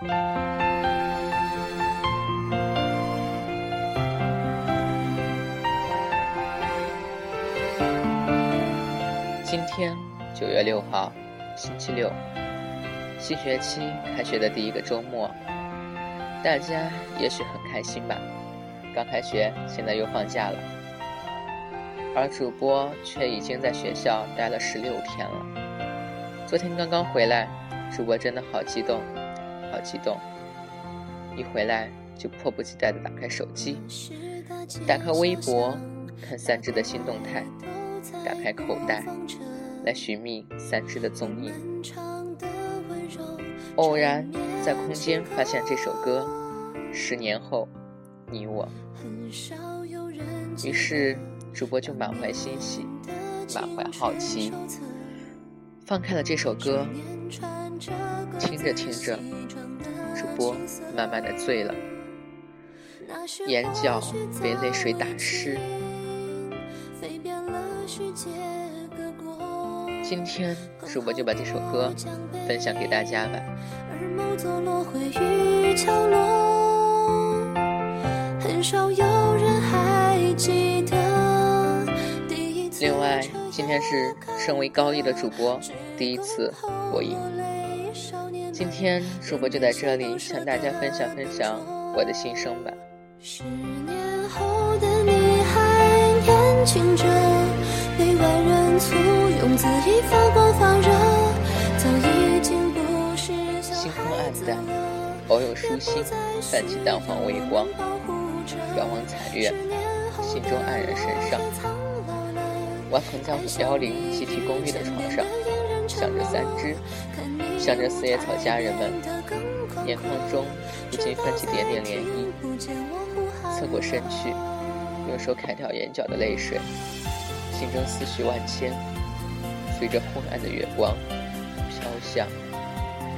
今天九月六号，星期六，新学期开学的第一个周末，大家也许很开心吧？刚开学，现在又放假了，而主播却已经在学校待了十六天了。昨天刚刚回来，主播真的好激动，激动！一回来就迫不及待地打开手机，打开微博，看三只的新动态。打开口袋，来寻觅三只的踪影。偶然在空间发现这首歌，十年后，你我。于是主播就满怀欣喜，满怀好奇，放开了这首歌，听着听着，主播慢慢的醉了，眼角被泪水打湿。今天主播就把这首歌分享给大家吧。另外，今天是身为高一的主播第一次播音，今天主播就在这里向大家分享分享我的心声吧。十年后的你还年轻着。被万人簇拥，恣意发光发热，早已经不是星空暗淡，偶有疏星泛起淡黄微光。遥望残月，心中黯然神伤。我躺在五幺零集体公寓的床上，想着三只，想着四叶草家人们，眼眶中不禁泛起点点涟漪。侧过身去，用手揩掉眼角的泪水。心中思绪万千，随着昏暗的月光飘向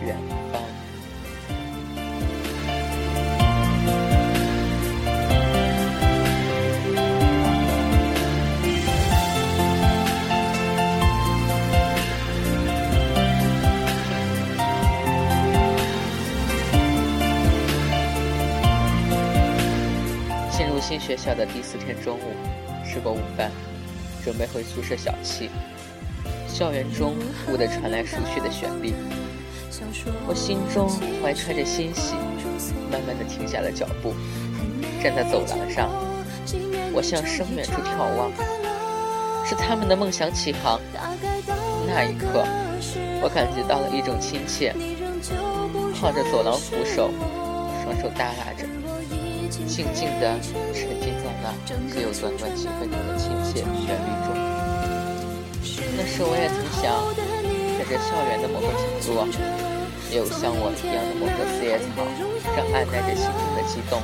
远方。学校的第四天中午，吃过午饭。准备回宿舍小憩，校园中忽地传来熟悉的旋律，我心中怀揣着欣喜，慢慢地停下了脚步，站在走廊上，我向深远处眺望，是他们的梦想起航。那一刻，我感觉到了一种亲切，靠着走廊扶手，双手耷拉着，静静地只有短短几分钟的亲切旋律中。那时我也曾想，在这校园的某个角落，也有像我一样的某个四叶草，正按耐着心中的激动，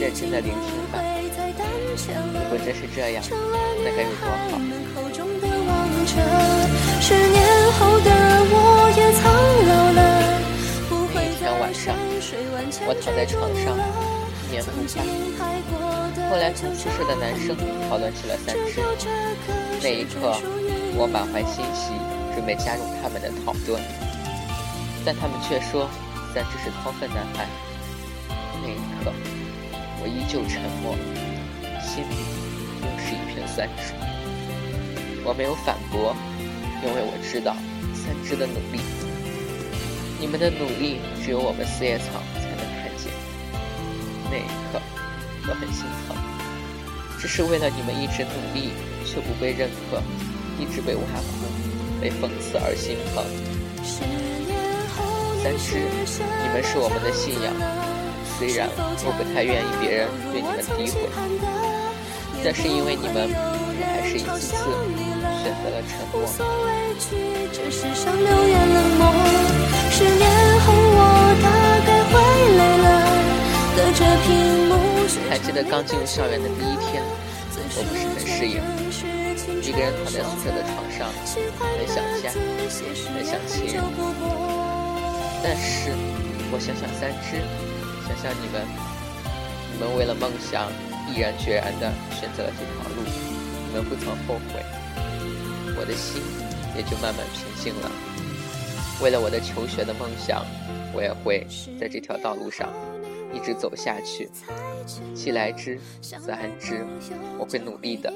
认真的聆听吧。如果真是这样，那该有多好！那一天晚上，我躺在床上，面红发黑。后来同宿舍的男生讨论起了三只，那一刻。我满怀欣喜，准备加入他们的讨论，但他们却说三只是掏粪男孩。那一刻，我依旧沉默，心里又是一片酸楚。我没有反驳，因为我知道三只的努力，你们的努力只有我们四叶草我很心疼，只是为了你们一直努力却不被认可。一直被挖苦、被讽刺而心疼。三只，你们是我们的信仰。虽然我不太愿意别人对你们诋毁，但是因为你们，我还是一次次选择了沉默。记得刚进入校园的第一天，我不是很适应。一个人躺在宿舍的床上，很想家，很想亲人。但是，我想想三只，想想你们，你们为了梦想，毅然决然地选择了这条路，你们不曾后悔，我的心也就慢慢平静了。为了我的求学的梦想，我也会在这条道路上一直走下去。既来之，则安之。我会努力的。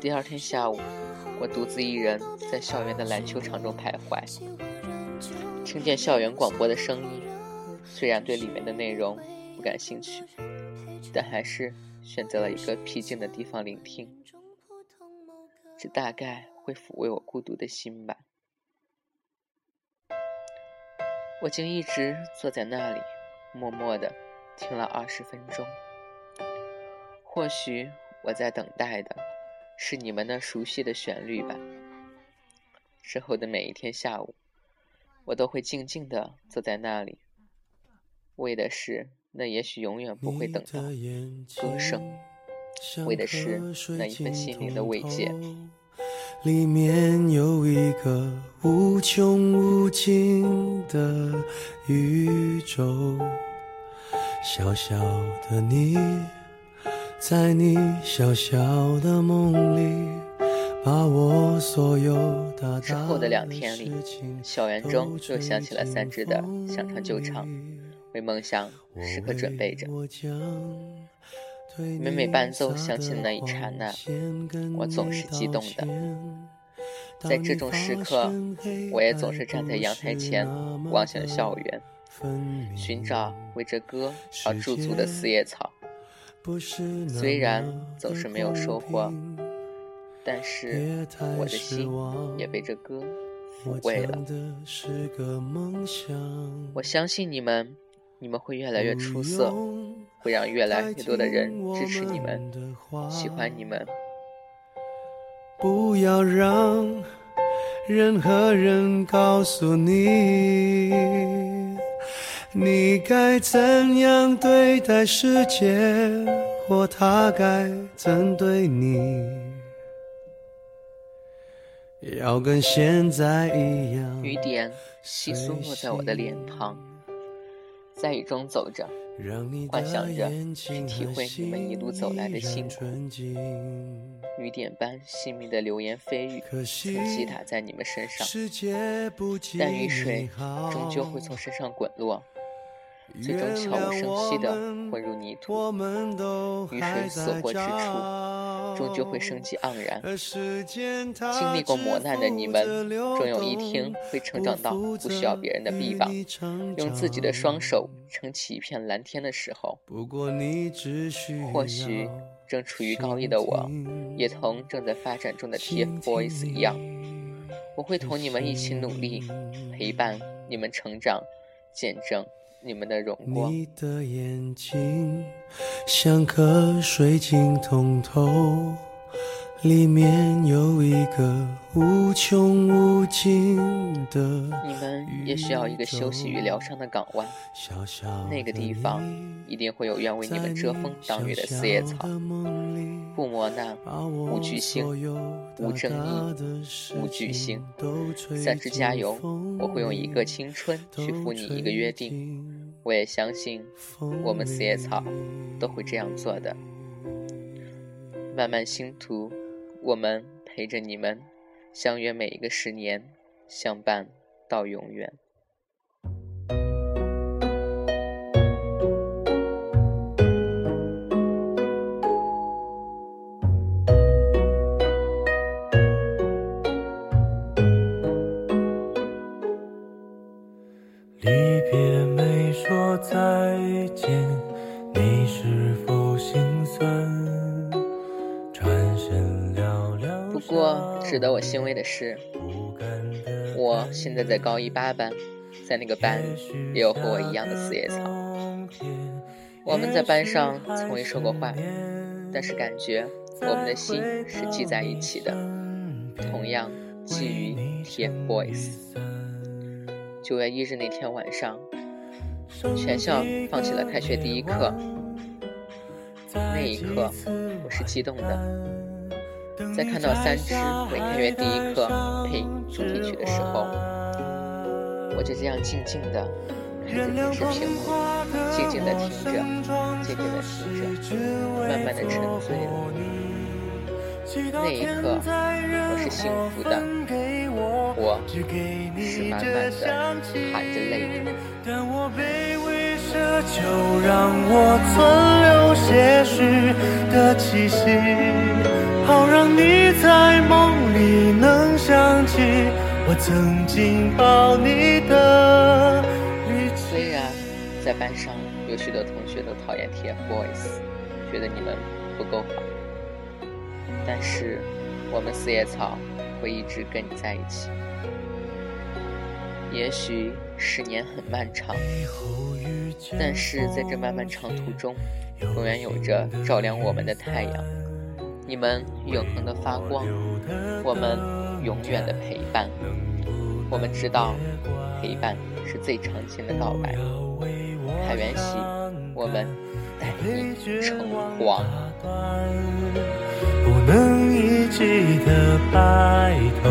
第二天下午，我独自一人在校园的篮球场中徘徊，听见校园广播的声音。虽然对里面的内容不感兴趣，但还是选择了一个僻静的地方聆听。这大概会抚慰我孤独的心吧。我竟一直坐在那里，默默的听了二十分钟。或许我在等待的是你们那熟悉的旋律吧。之后的每一天下午，我都会静静的坐在那里，为的是那也许永远不会等到歌声，为的是那一份心灵的慰藉。里面有一个无穷无尽的宇宙，小小的你，在你小小的梦里，把我所有的之后的两天里，校园中又响起了三支的想唱就唱，为梦想时刻准备着。每每伴奏响起的那一刹那，我总是激动的。在这种时刻，我也总是站在阳台前望向校园，寻找为这歌而驻足的四叶草。虽然总是没有收获，但是我的心也被这歌抚慰了。我相信你们，你们会越来越出色。会让越来越多的人支持你们，喜欢你们。不要让任何人告诉你，你该怎样对待世界，或他该怎对你。要跟现在一样。雨点稀疏落在我的脸庞，在雨中走着。幻想着去体会你们一路走来的辛苦，雨点般细密的流言蜚语曾击打在你们身上，但雨水终究会从身上滚落。最终悄无声息地混入泥土，雨水所过之处，终究会生机盎然。经历过磨难的你们，终有一天会成长到不需要别人的臂膀，用自己的双手撑起一片蓝天的时候。或许正处于高一的我，也同正在发展中的 TFBOYS 一样，我会同你们一起努力，陪伴你们成长，见证。你们的荣光。你的眼睛像颗水晶通透。里面有一个无穷无尽的。你们也需要一个休息与疗伤的港湾，那个地方一定会有愿为你们遮风挡雨的四叶草，不磨难，无巨星，无正义，无巨星。三只加油！我会用一个青春去赴你一个约定。我也相信，我们四叶草都会这样做的。漫漫星途。我们陪着你们，相约每一个十年，相伴到永远。欣慰的是，我现在在高一八班，在那个班也有和我一样的四叶草。我们在班上从未说过话，但是感觉我们的心是系在一起的，同样基于 TFBOYS。九月一日那天晚上，全校放起了开学第一课，那一刻我是激动的。在看到三支为开学第一课配主题曲的时候，我就这样静静的看着电视屏幕，静静的听着，静静的听着，慢慢的沉醉了。那一刻，我是幸福的，我是满满的含着泪的。我好让你在梦里能想起我曾经抱你的虽然在班上有许多同学都讨厌 TFBOYS，觉得你们不够好，但是我们四叶草会一直跟你在一起。也许十年很漫长，但是在这漫漫长途中，永远有着照亮我们的太阳。你们永恒的发光，我们。永远的陪伴，我们知道陪伴是最长情的告白。海源喜，我们带你成黄。不能一起的白头，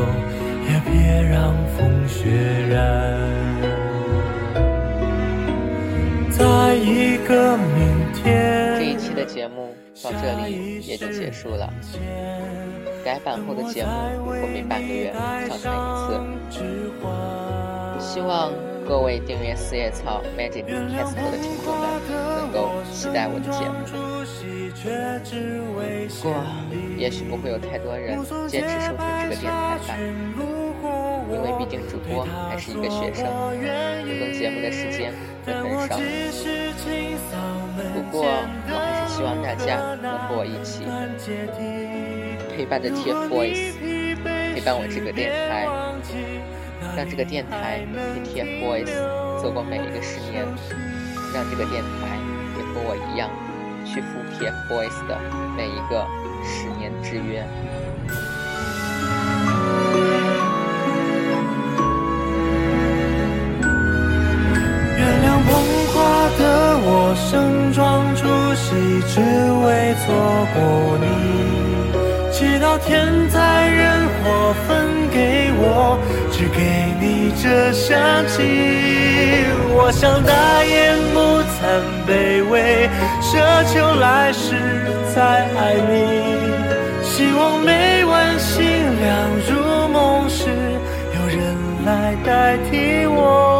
也别让风雪染。在一个明天。这一期的节目到这里也就结束了。改版后的节目我每半个月上传一次，希望各位订阅四叶草 Magic Cast 的听众们能够期待我的节目。不过，也许不会有太多人坚持收听这个电台吧，因为毕竟主播还是一个学生，更动节目的时间会很少。不过，我还是希望大家能和我一起。陪伴着 TFBOYS，陪伴我这个电台，让这个电台陪 TFBOYS 走过每一个十年，让这个电台也和我一样，去赴 TFBOYS 的每一个十年之约。只为错过你。祈祷天灾人祸分给我，只给你这香气。我想大言不惭卑微，奢求来世再爱你。希望每晚星亮如梦时，有人来代替我。